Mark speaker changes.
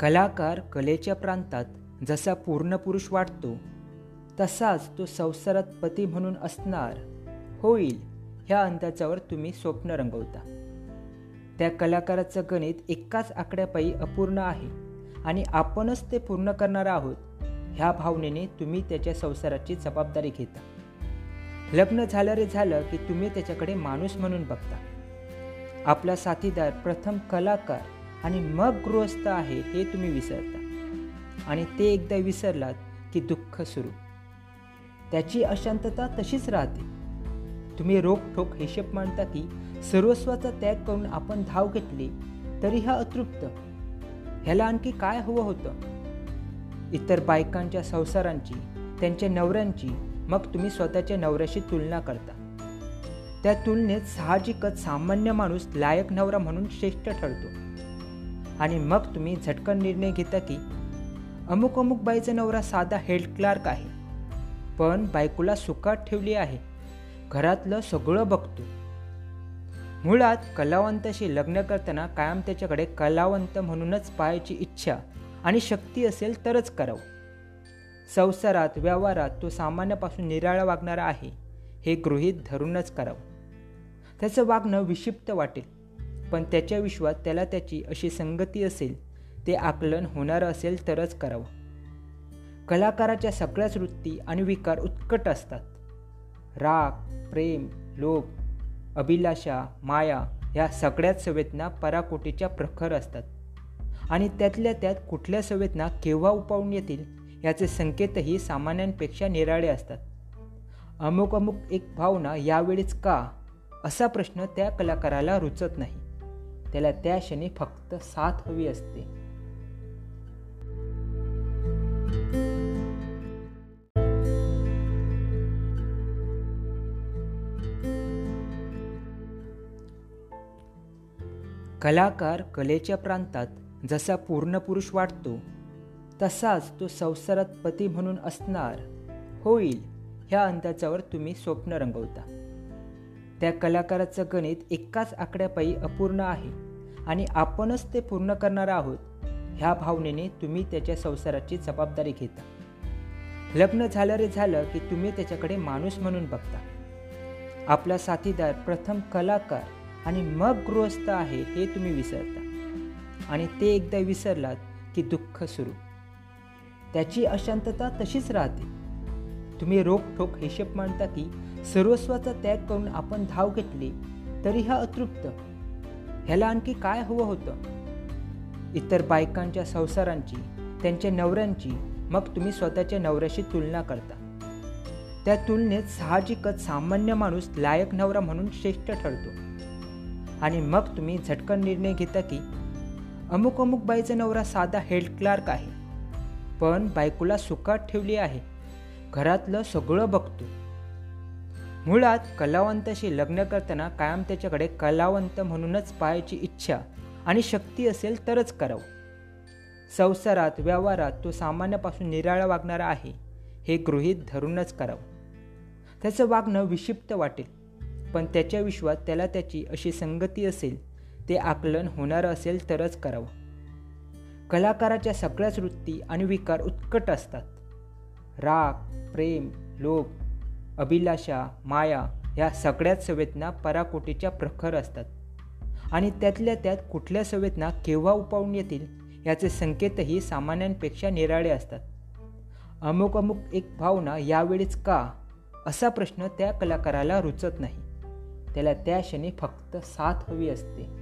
Speaker 1: कलाकार कलेच्या प्रांतात जसा पूर्ण पुरुष वाटतो तसाच तो संसारात पती म्हणून असणार होईल ह्या अंदाजावर तुम्ही स्वप्न रंगवता. त्या कलाकाराचं गणित एकाच आकड्यापायी अपूर्ण आहे आणि आपणच ते पूर्ण करणार आहोत ह्या भावनेने तुम्ही त्याच्या संसाराची जबाबदारी घेता. लग्न झालं रे झालं की तुम्ही त्याच्याकडे माणूस म्हणून बघता. आपला साथीदार प्रथम कलाकार आणि मग गृहस्थ आहे हे तुम्ही विसरता. आणि ते एकदा विसरलात की दुःख सुरू. त्याची अशांतता तशीच राहते. तुम्ही रोखठोक हिशेब मांडता की सर्वस्वाचा त्याग करून आपण धाव घेतली तरी हा अतृप्त. ह्याला आणखी काय हवं होतं? इतर बायकांच्या संसारांची त्यांच्या नवऱ्यांची मग तुम्ही स्वतःच्या नवऱ्याशी तुलना करता. त्या तुलनेत साहजिकच सामान्य माणूस लायक नवरा म्हणून श्रेष्ठ ठरतो. आणि मग तुम्ही झटकन निर्णय घेता की अमुक अमुक बाईचा नवरा साधा हेड क्लार्क आहे पण बायकोला सुखात ठेवली आहे घरातलं सगळं बघतो. मुळात कलावंताशी लग्न करताना कायम त्याच्याकडे कलावंत म्हणूनच पाहायची इच्छा आणि शक्ती असेल तरच करावं. संसारात व्यवहारात तो सामान्यापासून निराळा वागणारा आहे हे गृहीत धरूनच करावं. त्याचं वागणं विक्षिप्त वाटेल. पण त्याच्या विश्वात त्याला त्याची अशी संगती असेल ते आकलन होणारं असेल तरच करावं. कलाकाराच्या सगळ्याच वृत्ती आणि विकार उत्कट असतात. राग प्रेम लोभ अभिलाषा माया ह्या सगळ्याच संवेदना पराकोटीच्या प्रखर असतात. आणि त्यातल्या त्यात कुठल्या संवेदना केव्हा उपावून येतील याचे संकेतही सामान्यांपेक्षा निराळे असतात. अमुक अमुक एक भावना यावेळीच का? असा प्रश्न त्या कलाकाराला रुचत नाही. त्याला त्या क्षणी फक्त साथ हवी असते. कलाकार कलेच्या प्रांतात जसा पूर्ण पुरुष वाटतो तसाच तो संसारात पती म्हणून असणार होईल ह्या अंदाजावर तुम्ही स्वप्न रंगवता. त्या कलाकाराचं गणित एकाच आकड्यापायी अपूर्ण आहे आणि आपणच ते पूर्ण करणार आहोत ह्या भावनेने तुम्ही त्याच्या संसाराची जबाबदारी घेता. लग्न झालं रे झालं की तुम्ही त्याच्याकडे माणूस म्हणून बघता. आपला साथीदार प्रथम कलाकार आणि मग गृहस्थ आहे हे तुम्ही विसरता. आणि ते एकदा विसरलात की दुःख सुरू. त्याची अशांतता तशीच राहते. तुम्ही रोखोक हिशेब मांडता की सर्वस्वाचा त्याग करून आपण धाव घेतली तरी हा अतृप्त. ह्याला आणखी काय हवं होतं? इतर बायकांच्या संसारांची त्यांच्या नवऱ्यांची मग तुम्ही स्वतःच्या नवऱ्याशी तुलना करता. त्या तुलनेत साहजिकच सामान्य माणूस लायक नवरा म्हणून श्रेष्ठ ठरतो. आणि मग तुम्ही झटकन निर्णय घेता की अमुक अमुक बाईचा नवरा साधा हेड क्लार्क आहे पण बायकोला सुखात ठेवली आहे. घरातलं सगळं बघतो. मुळात कलावंताशी लग्न करताना कायम त्याच्याकडे कलावंत म्हणूनच पाहायची इच्छा आणि शक्ती असेल तरच करावं. संसारात व्यवहारात तो सामान्यापासून निराळा वागणारा आहे हे गृहीत धरूनच करावं. त्याचं वागणं विक्षिप्त वाटेल पण त्याच्या विश्वात त्याला त्याची अशी संगती असेल ते आकलन होणारं असेल तरच करावं. कलाकाराच्या सगळ्याच वृत्ती आणि विकार उत्कट असतात. राग प्रेम लोभ अभिलाषा माया या सगळ्याच संवेदना पराकोटीच्या प्रखर असतात. आणि त्यातल्या त्यात कुठल्या संवेदना केव्हा उपावून येतील याचे संकेतही सामान्यांपेक्षा निराळे असतात. अमुक अमुक एक भावना यावेळीच का असा प्रश्न त्या कलाकाराला रुचत नाही. त्याला त्या क्षणी फक्त साथ हवी असते.